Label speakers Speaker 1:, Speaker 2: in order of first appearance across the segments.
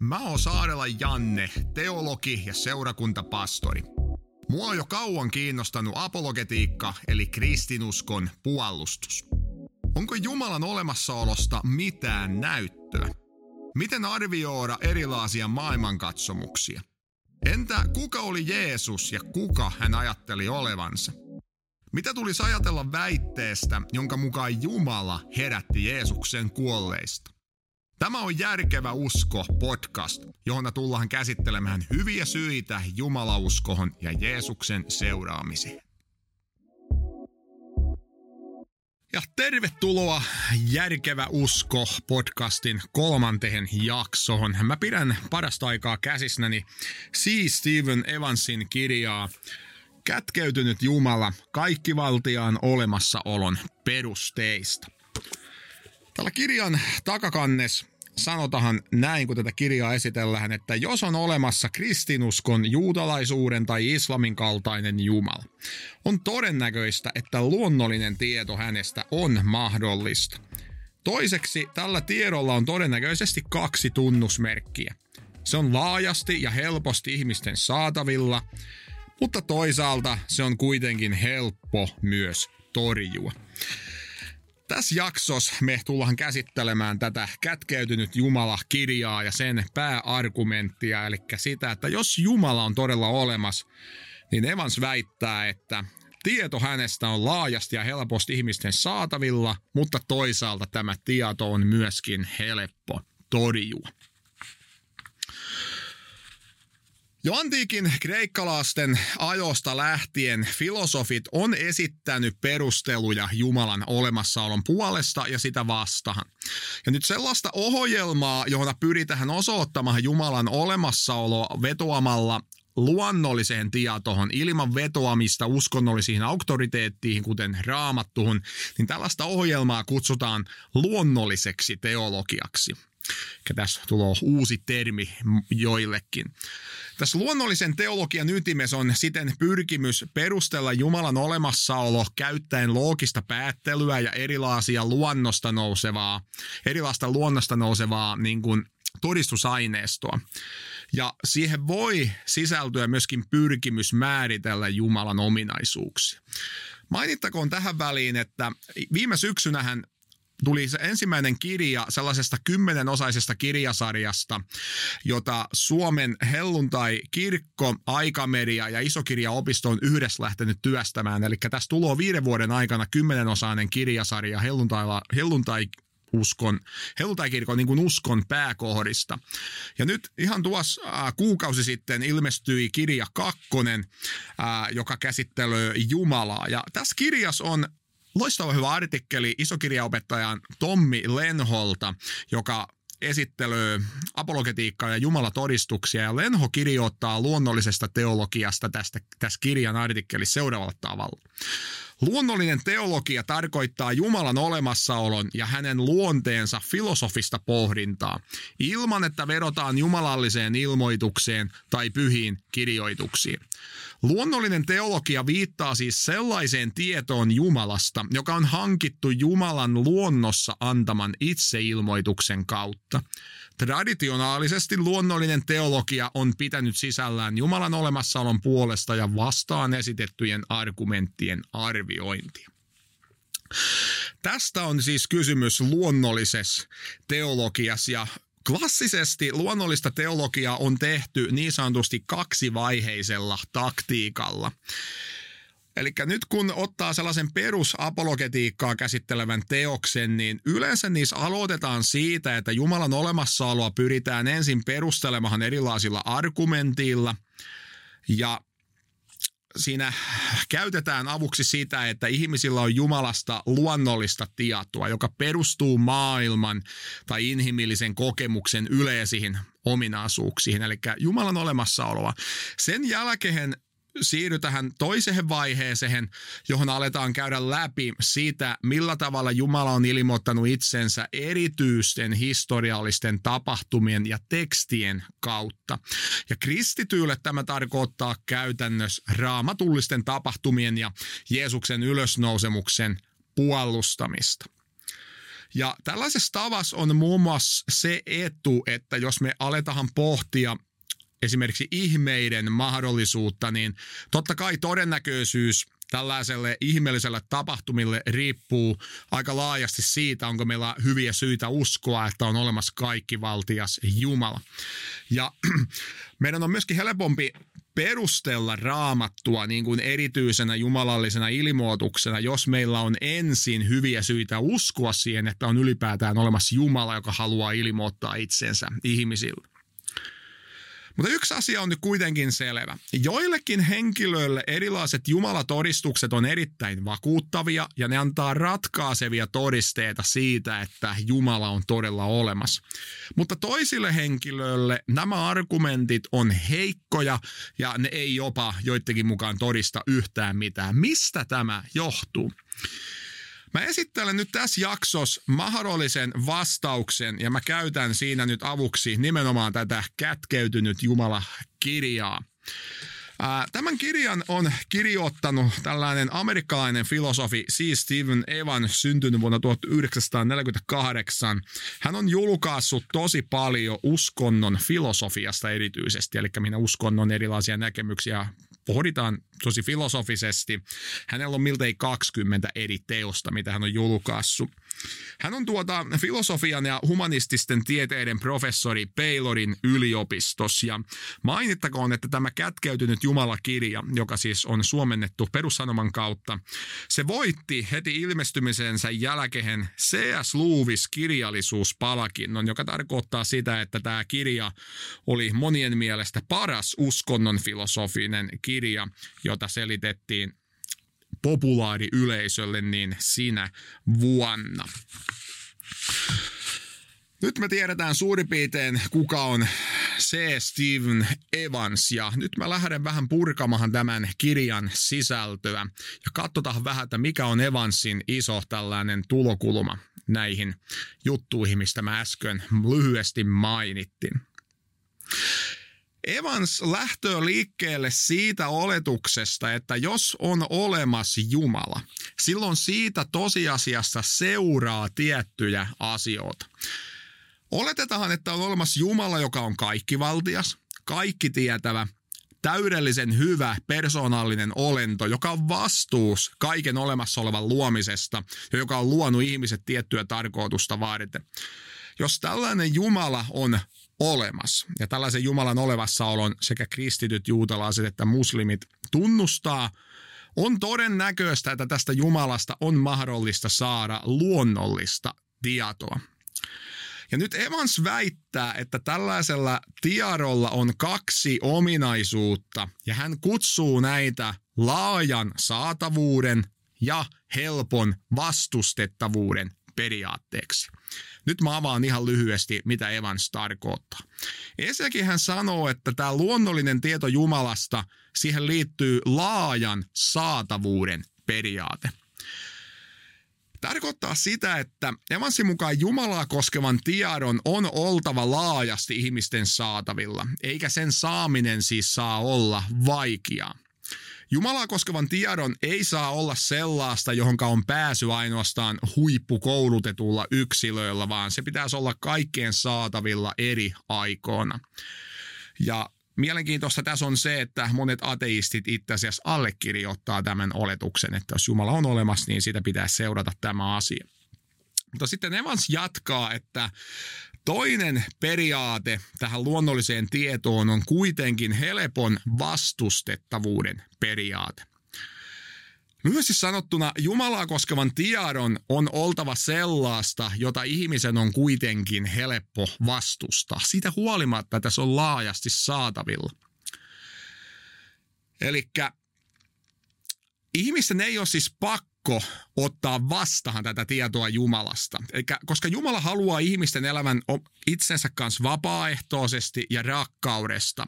Speaker 1: Mä oon Saarela Janne, teologi ja seurakuntapastori. Mua on jo kauan kiinnostanut apologetiikka eli kristinuskon puolustus. Onko Jumalan olemassaolosta mitään näyttöä? Miten arvioida erilaisia maailmankatsomuksia? Entä kuka oli Jeesus ja kuka hän ajatteli olevansa? Mitä tulisi ajatella väitteestä, jonka mukaan Jumala herätti Jeesuksen kuolleista? Tämä on Järkevä usko podcast, johon tullaan käsittelemään hyviä syitä Jumalauskohon ja Jeesuksen seuraamiseen. Ja tervetuloa Järkevä usko podcastin kolmanteen jaksoon. Mä pidän parasta aikaa käsissäni C. Stephen Evansin kirjaa Kätkeytynyt Jumala, kaikkivaltiaan olemassaolon perusteista. Tällä kirjan takakannes sanotahan näin, kun tätä kirjaa esitellään, että jos on olemassa kristinuskon, juutalaisuuden tai islamin kaltainen Jumala, on todennäköistä, että luonnollinen tieto hänestä on mahdollista. Toiseksi tällä tiedolla on todennäköisesti kaksi tunnusmerkkiä. Se on laajasti ja helposti ihmisten saatavilla, mutta toisaalta se on kuitenkin helppo myös torjua. Tässä jaksossa me tullaan käsittelemään tätä kätkeytynyt Jumala-kirjaa ja sen pääargumenttia, eli sitä, että jos Jumala on todella olemassa, niin Evans väittää, että tieto hänestä on laajasti ja helposti ihmisten saatavilla, mutta toisaalta tämä tieto on myöskin helppo torjua. Jo antiikin kreikkalaisten ajosta lähtien filosofit on esittänyt perusteluja Jumalan olemassaolon puolesta ja sitä vastaan. Ja nyt sellaista ohjelmaa, johon pyritään osoittamaan Jumalan olemassaoloa vetoamalla luonnolliseen tietoon ilman vetoamista uskonnollisiin auktoriteettiin, kuten raamattuhun, niin tällaista ohjelmaa kutsutaan luonnolliseksi teologiaksi. Tässä tulee uusi termi joillekin. Tässä luonnollisen teologian ytimessä on siten pyrkimys perustella Jumalan olemassaolo käyttäen loogista päättelyä ja erilaisia luonnosta nousevaa, erilaista luonnosta nousevaa niin kuin todistusaineistoa. Ja siihen voi sisältyä myöskin pyrkimys määritellä Jumalan ominaisuuksia. Mainittakoon tähän väliin, että viime syksynähän tuli se ensimmäinen kirja sellaisesta kymmenenosaisesta kirjasarjasta, jota Suomen helluntai-kirkko, aikamedia ja isokirjaopisto on yhdessä lähtenyt työstämään. Eli tässä tuloa viiden vuoden aikana kymmenenosainen kirjasarja helluntai uskon, helluntaikirkon niin kuin uskon pääkohdista. Ja nyt ihan tuossa äh, kuukausi sitten ilmestyi kirja kakkonen, äh, joka käsittelee Jumalaa. Ja tässä kirjassa on loistava hyvä artikkeli isokirjaopettajan Tommi Lenholta, joka esittelyy apologetiikkaa ja jumalatodistuksia. Ja Lenho kirjoittaa luonnollisesta teologiasta tästä, tässä kirjan artikkelissa seuraavalla tavalla. Luonnollinen teologia tarkoittaa Jumalan olemassaolon ja hänen luonteensa filosofista pohdintaa, ilman että vedotaan jumalalliseen ilmoitukseen tai pyhiin kirjoituksiin. Luonnollinen teologia viittaa siis sellaiseen tietoon Jumalasta, joka on hankittu Jumalan luonnossa antaman itseilmoituksen kautta. Traditionaalisesti luonnollinen teologia on pitänyt sisällään Jumalan olemassaolon puolesta ja vastaan esitettyjen argumenttien arviointia. Tästä on siis kysymys luonnollisessa teologiassa ja Klassisesti luonnollista teologiaa on tehty niin sanotusti kaksivaiheisella taktiikalla. Eli nyt kun ottaa sellaisen perusapologetiikkaa käsittelevän teoksen, niin yleensä niissä aloitetaan siitä, että Jumalan olemassaoloa pyritään ensin perustelemaan erilaisilla argumentilla. Ja siinä käytetään avuksi sitä, että ihmisillä on Jumalasta luonnollista tietoa, joka perustuu maailman tai inhimillisen kokemuksen yleisiin ominaisuuksiin, eli Jumalan olemassaoloa. Sen jälkeen siirry tähän toiseen vaiheeseen, johon aletaan käydä läpi sitä, millä tavalla Jumala on ilmoittanut itsensä erityisten historiallisten tapahtumien ja tekstien kautta. Ja kristityille tämä tarkoittaa käytännössä raamatullisten tapahtumien ja Jeesuksen ylösnousemuksen puolustamista. Ja tällaisessa tavassa on muun muassa se etu, että jos me aletaan pohtia esimerkiksi ihmeiden mahdollisuutta, niin totta kai todennäköisyys tällaiselle ihmeelliselle tapahtumille riippuu aika laajasti siitä, onko meillä hyviä syitä uskoa, että on olemassa kaikki valtias Jumala. Ja meidän on myöskin helpompi perustella raamattua niin kuin erityisenä jumalallisena ilmoituksena, jos meillä on ensin hyviä syitä uskoa siihen, että on ylipäätään olemassa Jumala, joka haluaa ilmoittaa itsensä ihmisille. Mutta yksi asia on nyt kuitenkin selvä. Joillekin henkilöille erilaiset jumalatodistukset on erittäin vakuuttavia ja ne antaa ratkaisevia todisteita siitä, että Jumala on todella olemassa. Mutta toisille henkilöille nämä argumentit on heikkoja ja ne ei jopa joidenkin mukaan todista yhtään mitään. Mistä tämä johtuu? Mä esittelen nyt tässä jaksossa mahdollisen vastauksen ja mä käytän siinä nyt avuksi nimenomaan tätä kätkeytynyt Jumala-kirjaa. Tämän kirjan on kirjoittanut tällainen amerikkalainen filosofi C. Stephen Evans, syntynyt vuonna 1948. Hän on julkaissut tosi paljon uskonnon filosofiasta erityisesti, eli minä uskonnon erilaisia näkemyksiä pohditaan tosi filosofisesti. Hänellä on miltei 20 eri teosta, mitä hän on julkaissut. Hän on tuota filosofian ja humanististen tieteiden professori Paylorin yliopistossa ja mainittakoon, että tämä kätkeytynyt Jumalakirja, joka siis on suomennettu perussanoman kautta, se voitti heti ilmestymisensä jälkeen C.S. Lewis kirjallisuuspalakinnon, joka tarkoittaa sitä, että tämä kirja oli monien mielestä paras uskonnon filosofinen kirja, jota selitettiin populaariyleisölle niin sinä vuonna. Nyt me tiedetään suurin piirtein, kuka on C. Steven Evans, ja nyt mä lähden vähän purkamahan tämän kirjan sisältöä, ja katsotaan vähän, että mikä on Evansin iso tällainen tulokulma näihin juttuihin, mistä mä äsken lyhyesti mainittin. Evans lähtö liikkeelle siitä oletuksesta, että jos on olemassa Jumala, silloin siitä tosiasiassa seuraa tiettyjä asioita. Oletetaan, että on olemassa Jumala, joka on kaikkivaltias, kaikki tietävä, täydellisen hyvä persoonallinen olento, joka on vastuus kaiken olemassa olevan luomisesta ja joka on luonut ihmiset tiettyä tarkoitusta varten. Jos tällainen Jumala on olemassa. Ja tällaisen Jumalan olemassaolon sekä kristityt, juutalaiset että muslimit tunnustaa, on todennäköistä, että tästä Jumalasta on mahdollista saada luonnollista tietoa. Ja nyt Evans väittää, että tällaisella tiedolla on kaksi ominaisuutta, ja hän kutsuu näitä laajan saatavuuden ja helpon vastustettavuuden periaatteeksi. Nyt mä avaan ihan lyhyesti, mitä Evans tarkoittaa. Ensinnäkin hän sanoo, että tämä luonnollinen tieto Jumalasta, siihen liittyy laajan saatavuuden periaate. Tarkoittaa sitä, että Evansin mukaan Jumalaa koskevan tiedon on oltava laajasti ihmisten saatavilla, eikä sen saaminen siis saa olla vaikeaa. Jumalaa koskevan tiedon ei saa olla sellaista, johon on pääsy ainoastaan huippukoulutetulla yksilöillä, vaan se pitäisi olla kaikkien saatavilla eri aikoina. Ja Mielenkiintoista tässä on se, että monet ateistit itse asiassa allekirjoittaa tämän oletuksen, että jos Jumala on olemassa, niin sitä pitää seurata tämä asia. Mutta sitten Evans jatkaa, että Toinen periaate tähän luonnolliseen tietoon on kuitenkin helpon vastustettavuuden periaate. Lyhyesti sanottuna, Jumalaa koskevan tiedon on oltava sellaista, jota ihmisen on kuitenkin helppo vastustaa. Siitä huolimatta, että se on laajasti saatavilla. Eli ihmisten ei ole siis pakko pakko ottaa vastaan tätä tietoa Jumalasta. Eikä, koska Jumala haluaa ihmisten elämän itsensä kanssa vapaaehtoisesti ja rakkaudesta.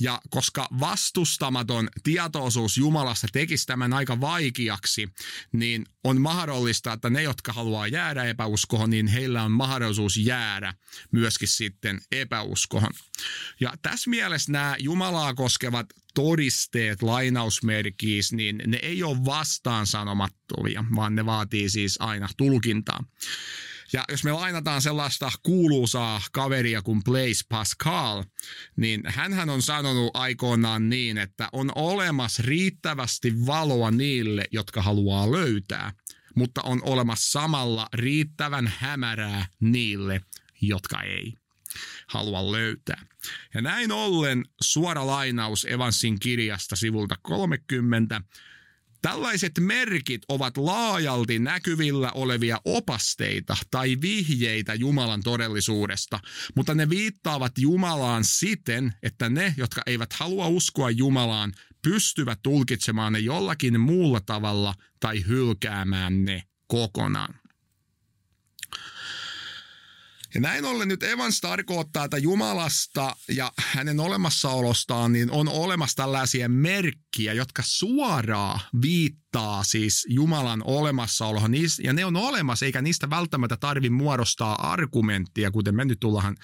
Speaker 1: Ja koska vastustamaton tietoisuus Jumalasta tekisi tämän aika vaikeaksi, niin on mahdollista, että ne, jotka haluaa jäädä epäuskohon, niin heillä on mahdollisuus jäädä myöskin sitten epäuskohon. Ja tässä mielessä nämä Jumalaa koskevat todisteet lainausmerkiis, niin ne ei ole vastaan sanomattomia, vaan ne vaatii siis aina tulkintaa. Ja jos me lainataan sellaista kuuluisaa kaveria kuin Blaise Pascal, niin hän on sanonut aikoinaan niin, että on olemassa riittävästi valoa niille, jotka haluaa löytää, mutta on olemassa samalla riittävän hämärää niille, jotka ei halua löytää. Ja näin ollen suora lainaus Evansin kirjasta sivulta 30. Tällaiset merkit ovat laajalti näkyvillä olevia opasteita tai vihjeitä Jumalan todellisuudesta, mutta ne viittaavat Jumalaan siten, että ne, jotka eivät halua uskoa Jumalaan, pystyvät tulkitsemaan ne jollakin muulla tavalla tai hylkäämään ne kokonaan. Ja näin ollen nyt Evans tarkoittaa, että Jumalasta ja hänen olemassaolostaan niin on olemassa tällaisia merkkiä, jotka suoraan viittaa siis Jumalan olemassaolohan. Ja ne on olemassa, eikä niistä välttämättä tarvi muodostaa argumenttia, kuten me nyt tullaan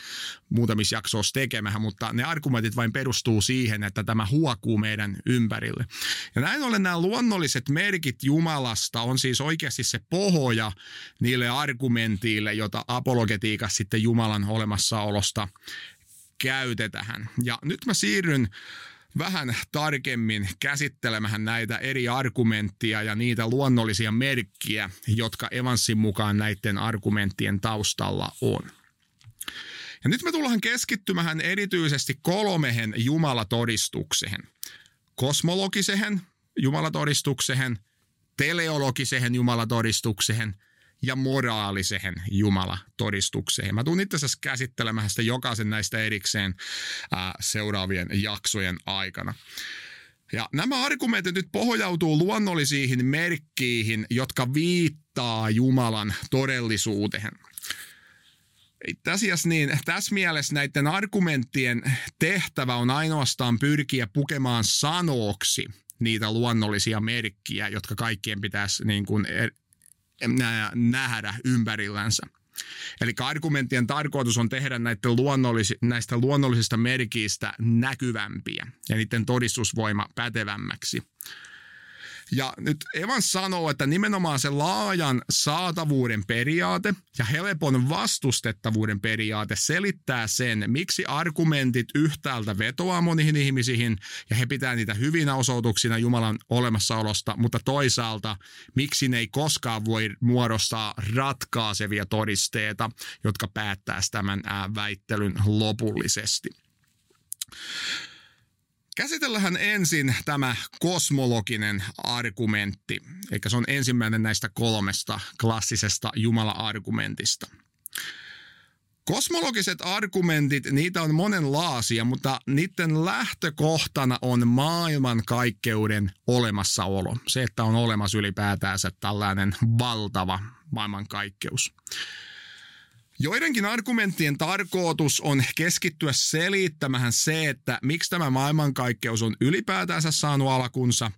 Speaker 1: muutamissa jaksoissa tekemään, mutta ne argumentit vain perustuu siihen, että tämä huokuu meidän ympärille. Ja näin ollen nämä luonnolliset merkit Jumalasta on siis oikeasti se pohja niille argumentille, jota apologetiikassa sitten Jumalan olemassaolosta käytetään. Ja nyt mä siirryn vähän tarkemmin käsittelemään näitä eri argumenttia ja niitä luonnollisia merkkiä, jotka Evansin mukaan näiden argumenttien taustalla on. Ja nyt me tullaan keskittymään erityisesti kolmehen jumalatodistukseen. Kosmologiseen jumalatodistukseen, teleologiseen jumalatodistukseen ja moraaliseen jumalatodistukseen. Mä tuun itse asiassa käsittelemään sitä jokaisen näistä erikseen ää, seuraavien jaksojen aikana. Ja nämä argumentit nyt pohjautuu luonnollisiin merkkiin, jotka viittaa Jumalan todellisuuteen. Asiassa niin tässä mielessä näiden argumenttien tehtävä on ainoastaan pyrkiä pukemaan sanoksi niitä luonnollisia merkkiä, jotka kaikkien pitäisi niin kuin nähdä ympärillänsä. Eli argumenttien tarkoitus on tehdä näitä näistä luonnollisista merkistä näkyvämpiä ja niiden todistusvoima pätevämmäksi. Ja nyt Evans sanoo, että nimenomaan se laajan saatavuuden periaate ja helpon vastustettavuuden periaate selittää sen, miksi argumentit yhtäältä vetoaa moniin ihmisiin ja he pitää niitä hyvinä osoituksina Jumalan olemassaolosta, mutta toisaalta miksi ne ei koskaan voi muodostaa ratkaisevia todisteita, jotka päättäisi tämän väittelyn lopullisesti. Käsitellään ensin tämä kosmologinen argumentti, eikä se on ensimmäinen näistä kolmesta klassisesta Jumala-argumentista. Kosmologiset argumentit, niitä on monenlaisia, mutta niiden lähtökohtana on maailmankaikkeuden olemassaolo. Se, että on olemassa ylipäätänsä tällainen valtava maailmankaikkeus. Joidenkin argumenttien tarkoitus on keskittyä selittämään se, että miksi tämä maailmankaikkeus on ylipäätänsä saanut alkunsa.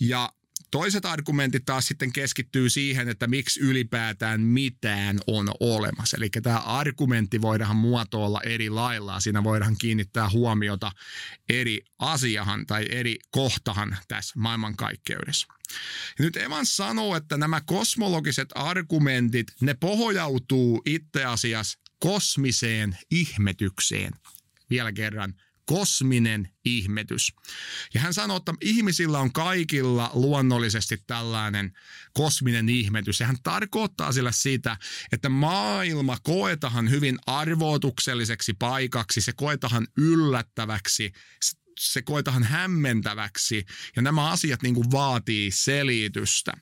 Speaker 1: Ja toiset argumentit taas sitten keskittyy siihen, että miksi ylipäätään mitään on olemassa. Eli tämä argumentti voidaan muotoilla eri lailla. Siinä voidaan kiinnittää huomiota eri asiahan tai eri kohtahan tässä maailmankaikkeudessa. Ja nyt Evans sanoo, että nämä kosmologiset argumentit, ne pohjautuu itse asiassa kosmiseen ihmetykseen. Vielä kerran, kosminen ihmetys. Ja hän sanoo, että ihmisillä on kaikilla luonnollisesti tällainen kosminen ihmetys. Ja hän tarkoittaa sillä sitä, että maailma koetahan hyvin arvoitukselliseksi paikaksi, se koetahan yllättäväksi, se koetahan hämmentäväksi ja nämä asiat niin kuin vaatii selitystä.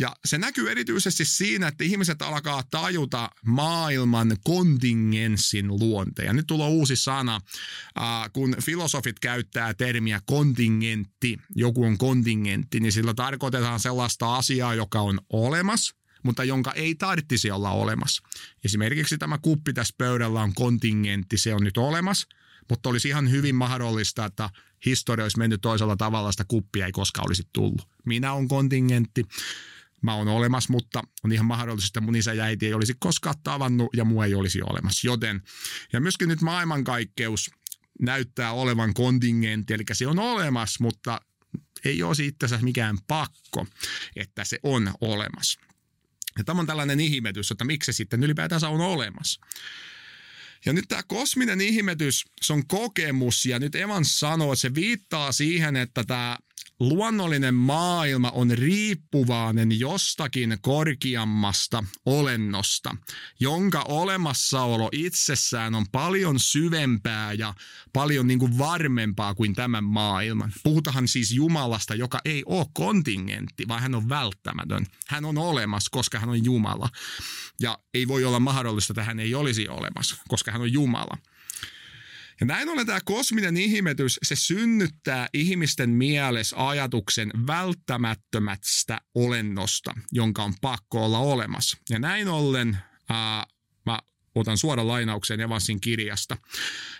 Speaker 1: Ja se näkyy erityisesti siinä, että ihmiset alkaa tajuta maailman kontingenssin luonteen. Ja nyt tulee uusi sana, kun filosofit käyttää termiä kontingentti, joku on kontingentti, niin sillä tarkoitetaan sellaista asiaa, joka on olemassa, mutta jonka ei tarvitsisi olla olemassa. Esimerkiksi tämä kuppi tässä pöydällä on kontingentti, se on nyt olemassa, mutta olisi ihan hyvin mahdollista, että historia olisi mennyt toisella tavalla, sitä kuppia ei koskaan olisi tullut. Minä on kontingentti, mä oon olemassa, mutta on ihan mahdollista, että mun isä ja äiti ei olisi koskaan tavannut ja mua ei olisi olemassa. Joten, ja myöskin nyt maailmankaikkeus näyttää olevan kontingentti, eli se on olemassa, mutta ei ole asiassa mikään pakko, että se on olemassa. Ja tämä on tällainen ihmetys, että miksi se sitten ylipäätänsä on olemassa. Ja nyt tämä kosminen ihmetys, se on kokemus ja nyt Evans sanoo, että se viittaa siihen, että tämä luonnollinen maailma on riippuvainen jostakin korkeammasta olennosta, jonka olemassaolo itsessään on paljon syvempää ja paljon niin kuin varmempaa kuin tämän maailman. Puhutaan siis Jumalasta, joka ei ole kontingentti, vaan hän on välttämätön. Hän on olemassa, koska hän on Jumala. Ja ei voi olla mahdollista, että hän ei olisi olemassa, koska hän on Jumala. Ja näin ollen tämä kosminen ihmetys, se synnyttää ihmisten mielessä ajatuksen välttämättömästä olennosta, jonka on pakko olla olemassa. Ja näin ollen ää, mä otan suoran lainauksen Evansin kirjasta.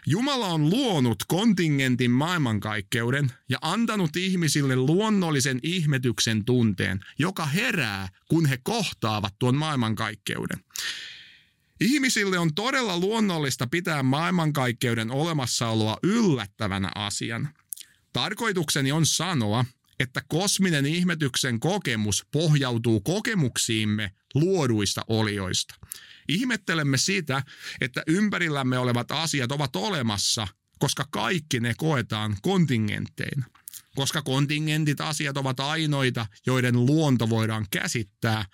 Speaker 1: Jumala on luonut kontingentin maailmankaikkeuden ja antanut ihmisille luonnollisen ihmetyksen tunteen, joka herää, kun he kohtaavat tuon maailmankaikkeuden. Ihmisille on todella luonnollista pitää maailmankaikkeuden olemassaoloa yllättävänä asian. Tarkoitukseni on sanoa, että kosminen ihmetyksen kokemus pohjautuu kokemuksiimme luoduista olioista. Ihmettelemme sitä, että ympärillämme olevat asiat ovat olemassa, koska kaikki ne koetaan kontingentteina. Koska kontingentit asiat ovat ainoita, joiden luonto voidaan käsittää,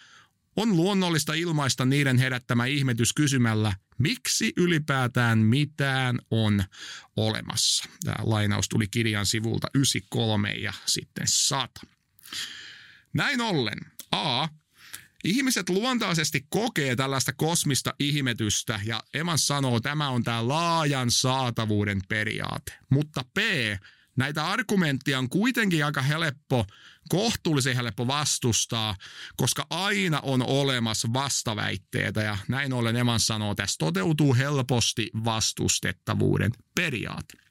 Speaker 1: on luonnollista ilmaista niiden herättämä ihmetys kysymällä, miksi ylipäätään mitään on olemassa. Tämä lainaus tuli kirjan sivulta 93 ja sitten 100. Näin ollen, A. Ihmiset luontaisesti kokee tällaista kosmista ihmetystä ja Eman sanoo, tämä on tämä laajan saatavuuden periaate. Mutta B. Näitä argumentteja on kuitenkin aika helppo, kohtuullisen helppo vastustaa, koska aina on olemassa vastaväitteitä ja näin ollen Eman sanoo, tässä toteutuu helposti vastustettavuuden periaate.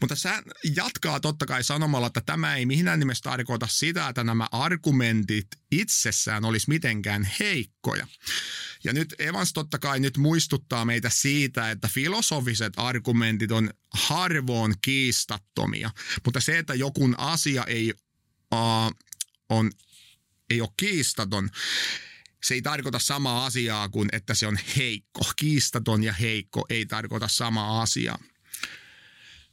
Speaker 1: Mutta sä jatkaa totta kai sanomalla, että tämä ei mihinään nimessä tarkoita sitä, että nämä argumentit itsessään olisi mitenkään heikkoja. Ja nyt Evans totta kai nyt muistuttaa meitä siitä, että filosofiset argumentit on harvoin kiistattomia, mutta se, että joku asia ei, uh, on, ei ole kiistaton, se ei tarkoita samaa asiaa kuin että se on heikko. Kiistaton ja heikko ei tarkoita samaa asiaa.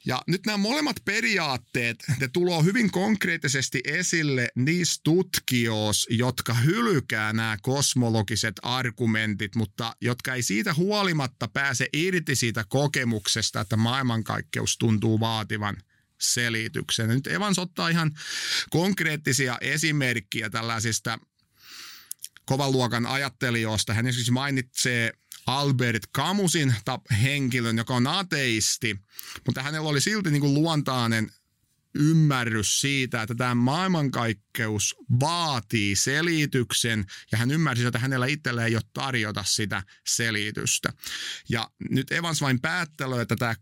Speaker 1: Ja nyt nämä molemmat periaatteet, ne tulee hyvin konkreettisesti esille niissä tutkijoissa, jotka hylkää nämä kosmologiset argumentit, mutta jotka ei siitä huolimatta pääse irti siitä kokemuksesta, että maailmankaikkeus tuntuu vaativan selityksen. Nyt Evans ottaa ihan konkreettisia esimerkkiä tällaisista kovan luokan ajattelijoista. Hän esimerkiksi mainitsee Albert Camusin henkilön, joka on ateisti, mutta hänellä oli silti niin kuin luontainen ymmärrys siitä, että tämä maailmankaikkeus vaatii selityksen ja hän ymmärsi, että hänellä itsellä ei ole tarjota sitä selitystä. Ja nyt Evans vain päättelee, että tämä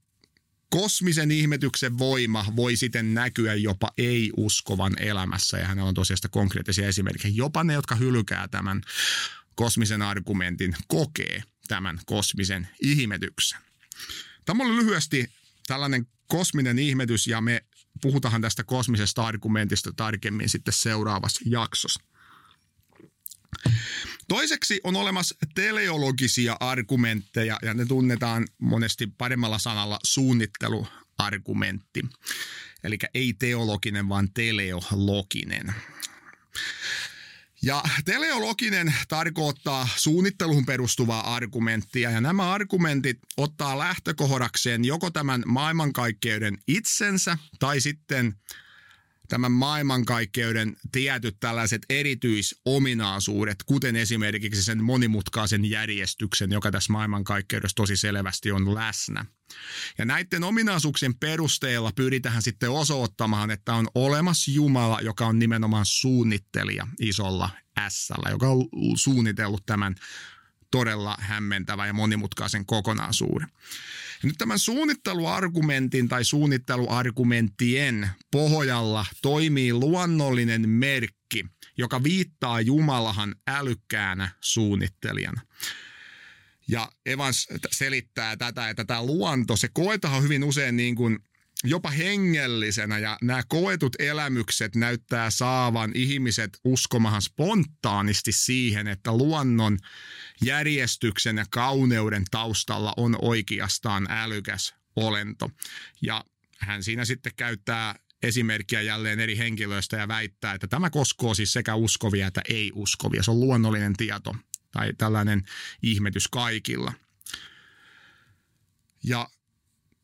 Speaker 1: kosmisen ihmetyksen voima voi sitten näkyä jopa ei-uskovan elämässä ja hänellä on tosiaan konkreettisia esimerkkejä. Jopa ne, jotka hylkää tämän kosmisen argumentin, kokee tämän kosmisen ihmetyksen. Tämä oli lyhyesti tällainen kosminen ihmetys ja me puhutaan tästä kosmisesta argumentista tarkemmin sitten seuraavassa jaksossa. Toiseksi on olemassa teleologisia argumentteja ja ne tunnetaan monesti paremmalla sanalla suunnitteluargumentti. Eli ei teologinen, vaan teleologinen. Ja teleologinen tarkoittaa suunnitteluun perustuvaa argumenttia, ja nämä argumentit ottaa lähtökohdakseen joko tämän maailmankaikkeuden itsensä tai sitten tämän maailmankaikkeuden tietyt tällaiset erityisominaisuudet, kuten esimerkiksi sen monimutkaisen järjestyksen, joka tässä maailmankaikkeudessa tosi selvästi on läsnä. Ja näiden ominaisuuksien perusteella pyritään sitten osoittamaan, että on olemassa Jumala, joka on nimenomaan suunnittelija isolla s joka on suunnitellut tämän todella hämmentävän ja monimutkaisen kokonaisuuden. Ja nyt tämän suunnitteluargumentin tai suunnitteluargumenttien pohjalla toimii luonnollinen merkki, joka viittaa Jumalahan älykkäänä suunnittelijana. Ja Evans selittää tätä, että tämä luonto, se koetaan hyvin usein niin kuin jopa hengellisenä ja nämä koetut elämykset näyttää saavan ihmiset uskomahan spontaanisti siihen, että luonnon järjestyksen ja kauneuden taustalla on oikeastaan älykäs olento. Ja hän siinä sitten käyttää esimerkkiä jälleen eri henkilöistä ja väittää, että tämä koskoo siis sekä uskovia että ei-uskovia. Se on luonnollinen tieto tai tällainen ihmetys kaikilla. Ja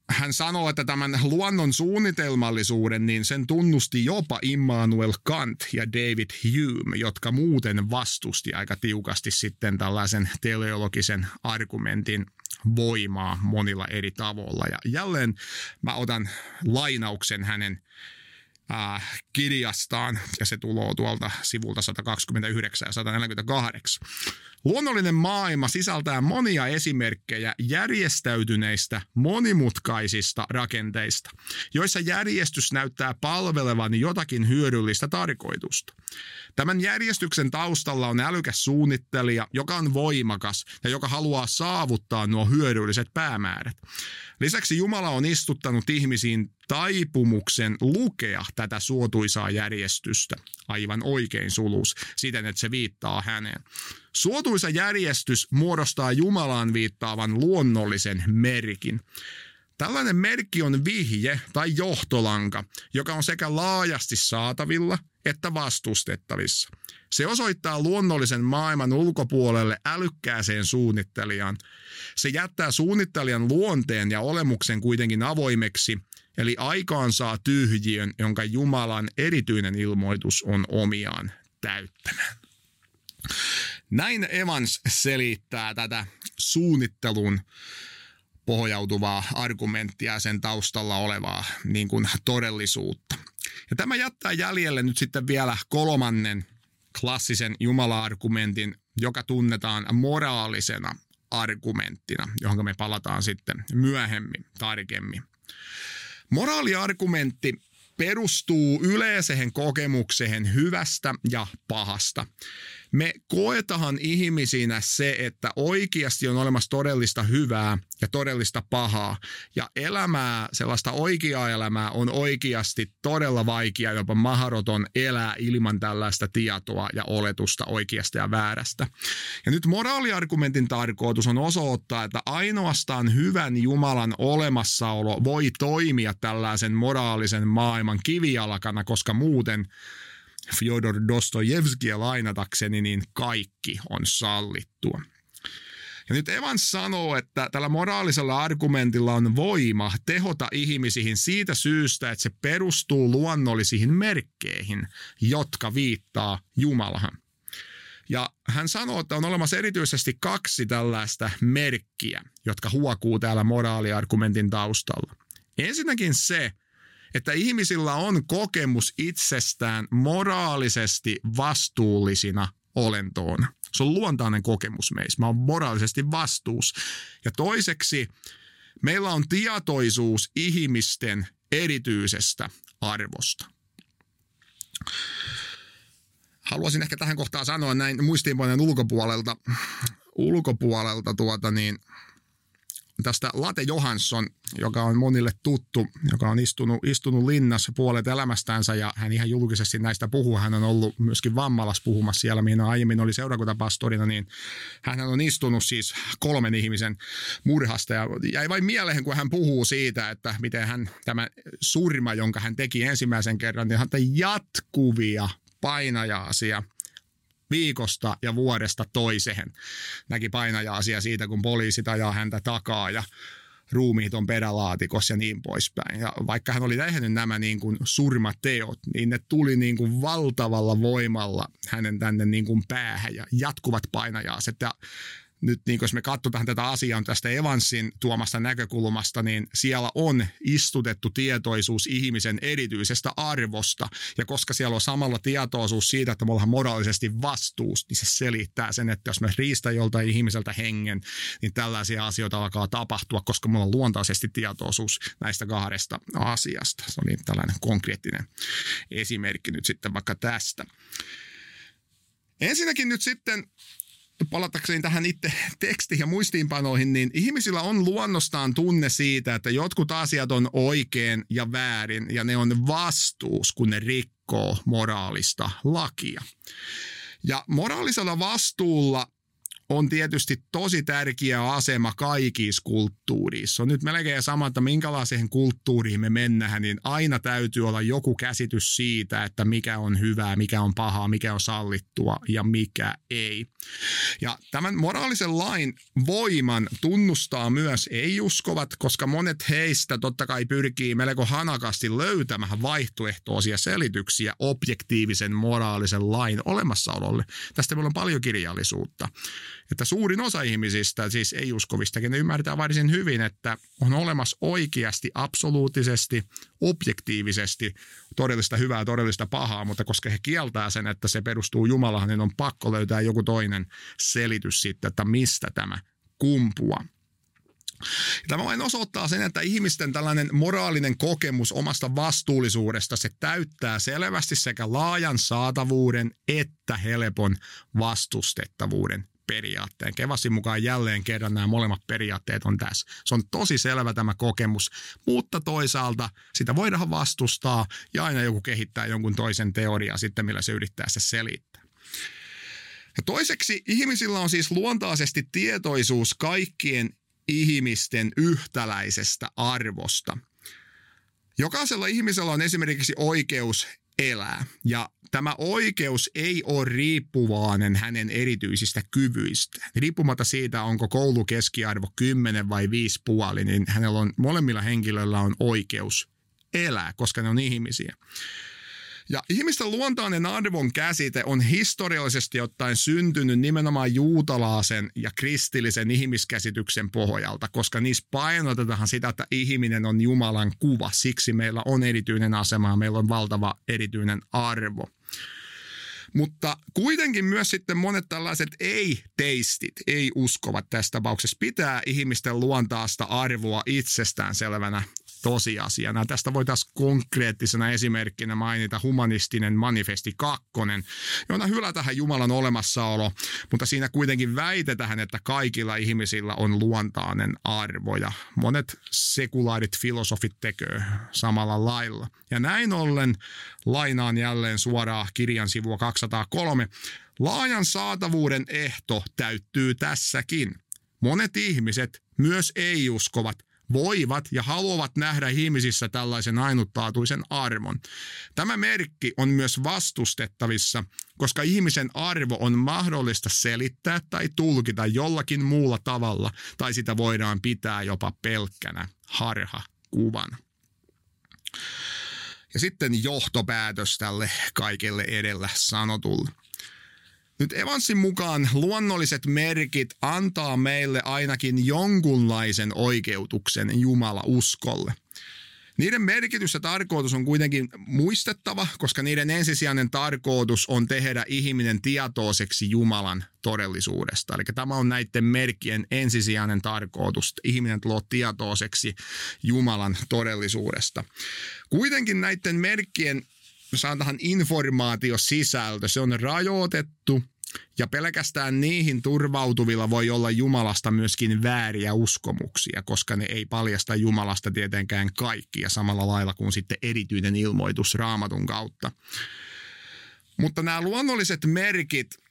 Speaker 1: hän sanoo, että tämän luonnon suunnitelmallisuuden, niin sen tunnusti jopa Immanuel Kant ja David Hume, jotka muuten vastusti aika tiukasti sitten tällaisen teleologisen argumentin voimaa monilla eri tavoilla. Ja jälleen mä otan lainauksen hänen äh, kirjastaan, ja se tulee tuolta sivulta 129 ja 148. Luonnollinen maailma sisältää monia esimerkkejä järjestäytyneistä monimutkaisista rakenteista, joissa järjestys näyttää palvelevan jotakin hyödyllistä tarkoitusta. Tämän järjestyksen taustalla on älykäs suunnittelija, joka on voimakas ja joka haluaa saavuttaa nuo hyödylliset päämäärät. Lisäksi Jumala on istuttanut ihmisiin taipumuksen lukea tätä suotuisaa järjestystä, aivan oikein sulus, siten että se viittaa häneen. Suotuisa järjestys muodostaa Jumalaan viittaavan luonnollisen merkin. Tällainen merkki on vihje tai johtolanka, joka on sekä laajasti saatavilla että vastustettavissa. Se osoittaa luonnollisen maailman ulkopuolelle älykkääseen suunnittelijaan. Se jättää suunnittelijan luonteen ja olemuksen kuitenkin avoimeksi, eli aikaan saa tyhjiön, jonka Jumalan erityinen ilmoitus on omiaan täyttämään. Näin Evans selittää tätä suunnittelun pohjautuvaa argumenttia sen taustalla olevaa niin kuin todellisuutta. Ja tämä jättää jäljelle nyt sitten vielä kolmannen klassisen jumala-argumentin, joka tunnetaan moraalisena argumenttina, johon me palataan sitten myöhemmin tarkemmin. Moraaliargumentti perustuu yleiseen kokemukseen hyvästä ja pahasta me koetahan ihmisinä se, että oikeasti on olemassa todellista hyvää ja todellista pahaa. Ja elämää, sellaista oikeaa elämää on oikeasti todella vaikea, jopa mahdoton elää ilman tällaista tietoa ja oletusta oikeasta ja väärästä. Ja nyt moraaliargumentin tarkoitus on osoittaa, että ainoastaan hyvän Jumalan olemassaolo voi toimia tällaisen moraalisen maailman kivijalkana, koska muuten Fyodor Dostojevskia lainatakseni, niin kaikki on sallittua. Ja nyt Evans sanoo, että tällä moraalisella argumentilla on voima tehota ihmisiin siitä syystä, että se perustuu luonnollisiin merkkeihin, jotka viittaa Jumalahan. Ja hän sanoo, että on olemassa erityisesti kaksi tällaista merkkiä, jotka huokuu täällä moraaliargumentin taustalla. Ensinnäkin se, että ihmisillä on kokemus itsestään moraalisesti vastuullisina olentoona. Se on luontainen kokemus meissä. Mä oon moraalisesti vastuus. Ja toiseksi meillä on tietoisuus ihmisten erityisestä arvosta. Haluaisin ehkä tähän kohtaan sanoa näin muistiinpanojen ulkopuolelta, ulkopuolelta tuota niin, tästä Late Johansson, joka on monille tuttu, joka on istunut, istunut linnassa puolet elämästänsä ja hän ihan julkisesti näistä puhuu. Hän on ollut myöskin Vammalas puhumassa siellä, mihin aiemmin oli seurakuntapastorina, niin hän on istunut siis kolmen ihmisen murhasta ja jäi vain mieleen, kun hän puhuu siitä, että miten hän tämä surma, jonka hän teki ensimmäisen kerran, niin hän jatkuvia painajaasia viikosta ja vuodesta toiseen. Näki painajaasia siitä, kun poliisit ajaa häntä takaa ja ruumiit on perälaatikossa ja niin poispäin. Ja vaikka hän oli tehnyt nämä niin kuin surmateot, niin ne tuli niin kuin valtavalla voimalla hänen tänne niin kuin päähän ja jatkuvat painajaaset. Ja nyt niin jos me katsotaan tätä asiaa tästä Evansin tuomasta näkökulmasta, niin siellä on istutettu tietoisuus ihmisen erityisestä arvosta. Ja koska siellä on samalla tietoisuus siitä, että me ollaan moraalisesti vastuus, niin se selittää sen, että jos me riistä joltain ihmiseltä hengen, niin tällaisia asioita alkaa tapahtua, koska me on luontaisesti tietoisuus näistä kahdesta asiasta. Se oli tällainen konkreettinen esimerkki nyt sitten vaikka tästä. Ensinnäkin nyt sitten palatakseni tähän itse tekstiin ja muistiinpanoihin, niin ihmisillä on luonnostaan tunne siitä, että jotkut asiat on oikein ja väärin ja ne on vastuus, kun ne rikkoo moraalista lakia. Ja moraalisella vastuulla on tietysti tosi tärkeä asema kaikissa kulttuurissa. On nyt melkein sama, että minkälaiseen kulttuuriin me mennään, niin aina täytyy olla joku käsitys siitä, että mikä on hyvää, mikä on pahaa, mikä on sallittua ja mikä ei. Ja tämän moraalisen lain voiman tunnustaa myös ei-uskovat, koska monet heistä totta kai pyrkii melko hanakasti löytämään vaihtoehtoisia selityksiä objektiivisen moraalisen lain olemassaololle. Tästä meillä on paljon kirjallisuutta että suurin osa ihmisistä, siis ei-uskovistakin, ne ymmärtää varsin hyvin, että on olemassa oikeasti, absoluuttisesti, objektiivisesti todellista hyvää, todellista pahaa, mutta koska he kieltää sen, että se perustuu Jumalaan, niin on pakko löytää joku toinen selitys sitten, että mistä tämä kumpuaa. Tämä vain osoittaa sen, että ihmisten tällainen moraalinen kokemus omasta vastuullisuudesta, se täyttää selvästi sekä laajan saatavuuden että helpon vastustettavuuden periaatteen. Kevasin mukaan jälleen kerran nämä molemmat periaatteet on tässä. Se on tosi selvä tämä kokemus, mutta toisaalta sitä voidaan vastustaa ja aina joku kehittää jonkun toisen teoriaa sitten, millä se yrittää se selittää. Ja toiseksi ihmisillä on siis luontaisesti tietoisuus kaikkien ihmisten yhtäläisestä arvosta. Jokaisella ihmisellä on esimerkiksi oikeus elää. Ja tämä oikeus ei ole riippuvainen hänen erityisistä kyvyistä. Riippumatta siitä, onko koulukeskiarvo 10 vai 5 puoli, niin hänellä on, molemmilla henkilöillä on oikeus elää, koska ne on ihmisiä. Ja ihmisten luontainen arvon käsite on historiallisesti ottaen syntynyt nimenomaan juutalaisen ja kristillisen ihmiskäsityksen pohjalta, koska niissä painotetaan sitä, että ihminen on Jumalan kuva. Siksi meillä on erityinen asema ja meillä on valtava erityinen arvo. Mutta kuitenkin myös sitten monet tällaiset ei-teistit, ei-uskovat tässä tapauksessa, pitää ihmisten luontaasta arvoa itsestään selvänä tosiasiana. Tästä voitaisiin konkreettisena esimerkkinä mainita humanistinen manifesti 2, jona hylätähän Jumalan olemassaolo, mutta siinä kuitenkin väitetään, että kaikilla ihmisillä on luontainen arvo ja monet sekulaarit filosofit tekee samalla lailla. Ja näin ollen lainaan jälleen suoraan kirjan sivua 203. Laajan saatavuuden ehto täyttyy tässäkin. Monet ihmiset, myös ei-uskovat, voivat ja haluavat nähdä ihmisissä tällaisen ainutlaatuisen arvon. Tämä merkki on myös vastustettavissa, koska ihmisen arvo on mahdollista selittää tai tulkita jollakin muulla tavalla, tai sitä voidaan pitää jopa pelkkänä harhakuvana. Ja sitten johtopäätös tälle kaikelle edellä sanotulle. Nyt Evansin mukaan luonnolliset merkit antaa meille ainakin jonkunlaisen oikeutuksen Jumala uskolle. Niiden merkitys ja tarkoitus on kuitenkin muistettava, koska niiden ensisijainen tarkoitus on tehdä ihminen tietoiseksi Jumalan todellisuudesta. Eli tämä on näiden merkkien ensisijainen tarkoitus, ihminen tulee tietoiseksi Jumalan todellisuudesta. Kuitenkin näiden merkkien sanotaan informaatiosisältö, se on rajoitettu ja pelkästään niihin turvautuvilla voi olla Jumalasta myöskin vääriä uskomuksia, koska ne ei paljasta Jumalasta tietenkään kaikkia samalla lailla kuin sitten erityinen ilmoitus raamatun kautta. Mutta nämä luonnolliset merkit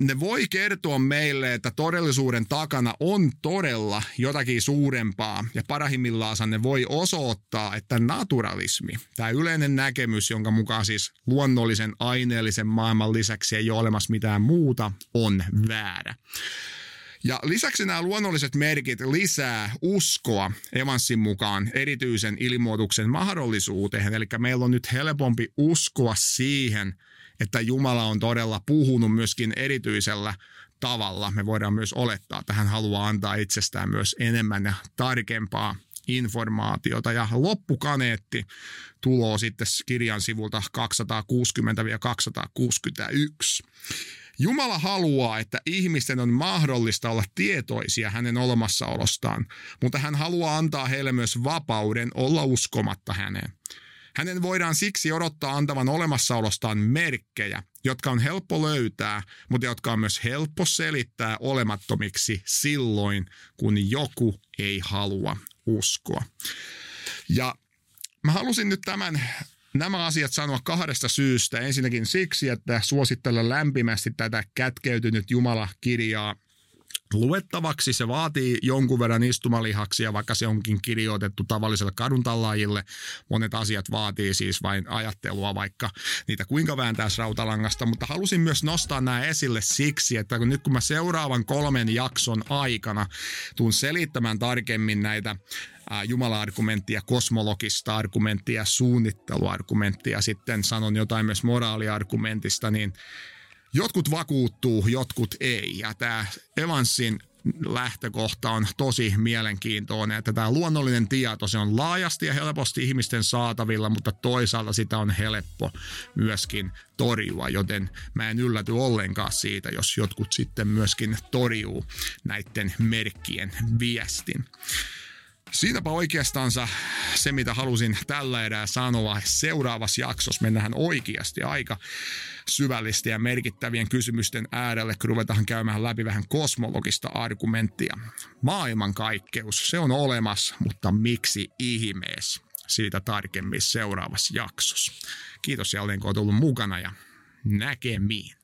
Speaker 1: ne voi kertoa meille, että todellisuuden takana on todella jotakin suurempaa ja parahimmillaan ne voi osoittaa, että naturalismi, tämä yleinen näkemys, jonka mukaan siis luonnollisen aineellisen maailman lisäksi ei ole olemassa mitään muuta, on väärä. Ja lisäksi nämä luonnolliset merkit lisää uskoa Evansin mukaan erityisen ilmoituksen mahdollisuuteen. Eli meillä on nyt helpompi uskoa siihen, että Jumala on todella puhunut myöskin erityisellä tavalla. Me voidaan myös olettaa, että hän haluaa antaa itsestään myös enemmän ja tarkempaa informaatiota. Ja loppukaneetti tulo sitten kirjan sivulta 260-261. Jumala haluaa, että ihmisten on mahdollista olla tietoisia hänen olemassaolostaan, mutta hän haluaa antaa heille myös vapauden olla uskomatta häneen. Hänen voidaan siksi odottaa antavan olemassaolostaan merkkejä, jotka on helppo löytää, mutta jotka on myös helppo selittää olemattomiksi silloin, kun joku ei halua uskoa. Ja mä halusin nyt tämän Nämä asiat sanoa kahdesta syystä. Ensinnäkin siksi, että suosittelen lämpimästi tätä kätkeytynyt Jumala-kirjaa luettavaksi. Se vaatii jonkun verran istumalihaksia, vaikka se onkin kirjoitettu tavalliselle kaduntallaajille. Monet asiat vaatii siis vain ajattelua, vaikka niitä kuinka vääntäisi rautalangasta. Mutta halusin myös nostaa nämä esille siksi, että kun nyt kun mä seuraavan kolmen jakson aikana tuun selittämään tarkemmin näitä Jumala-argumenttia, kosmologista argumenttia, suunnitteluargumenttia, sitten sanon jotain myös moraaliargumentista, niin jotkut vakuuttuu, jotkut ei. Ja tämä Evansin lähtökohta on tosi mielenkiintoinen, että tämä luonnollinen tieto, se on laajasti ja helposti ihmisten saatavilla, mutta toisaalta sitä on helppo myöskin torjua, joten mä en ylläty ollenkaan siitä, jos jotkut sitten myöskin torjuu näiden merkkien viestin. Siinäpä oikeastaan se, mitä halusin tällä erää sanoa. Seuraavassa jaksossa mennään oikeasti aika syvällistä ja merkittävien kysymysten äärelle, kun ruvetaan käymään läpi vähän kosmologista argumenttia. Maailmankaikkeus, se on olemassa, mutta miksi ihmeessä? Siitä tarkemmin seuraavassa jaksossa. Kiitos jälleen, kun olet ollut mukana ja näkemiin.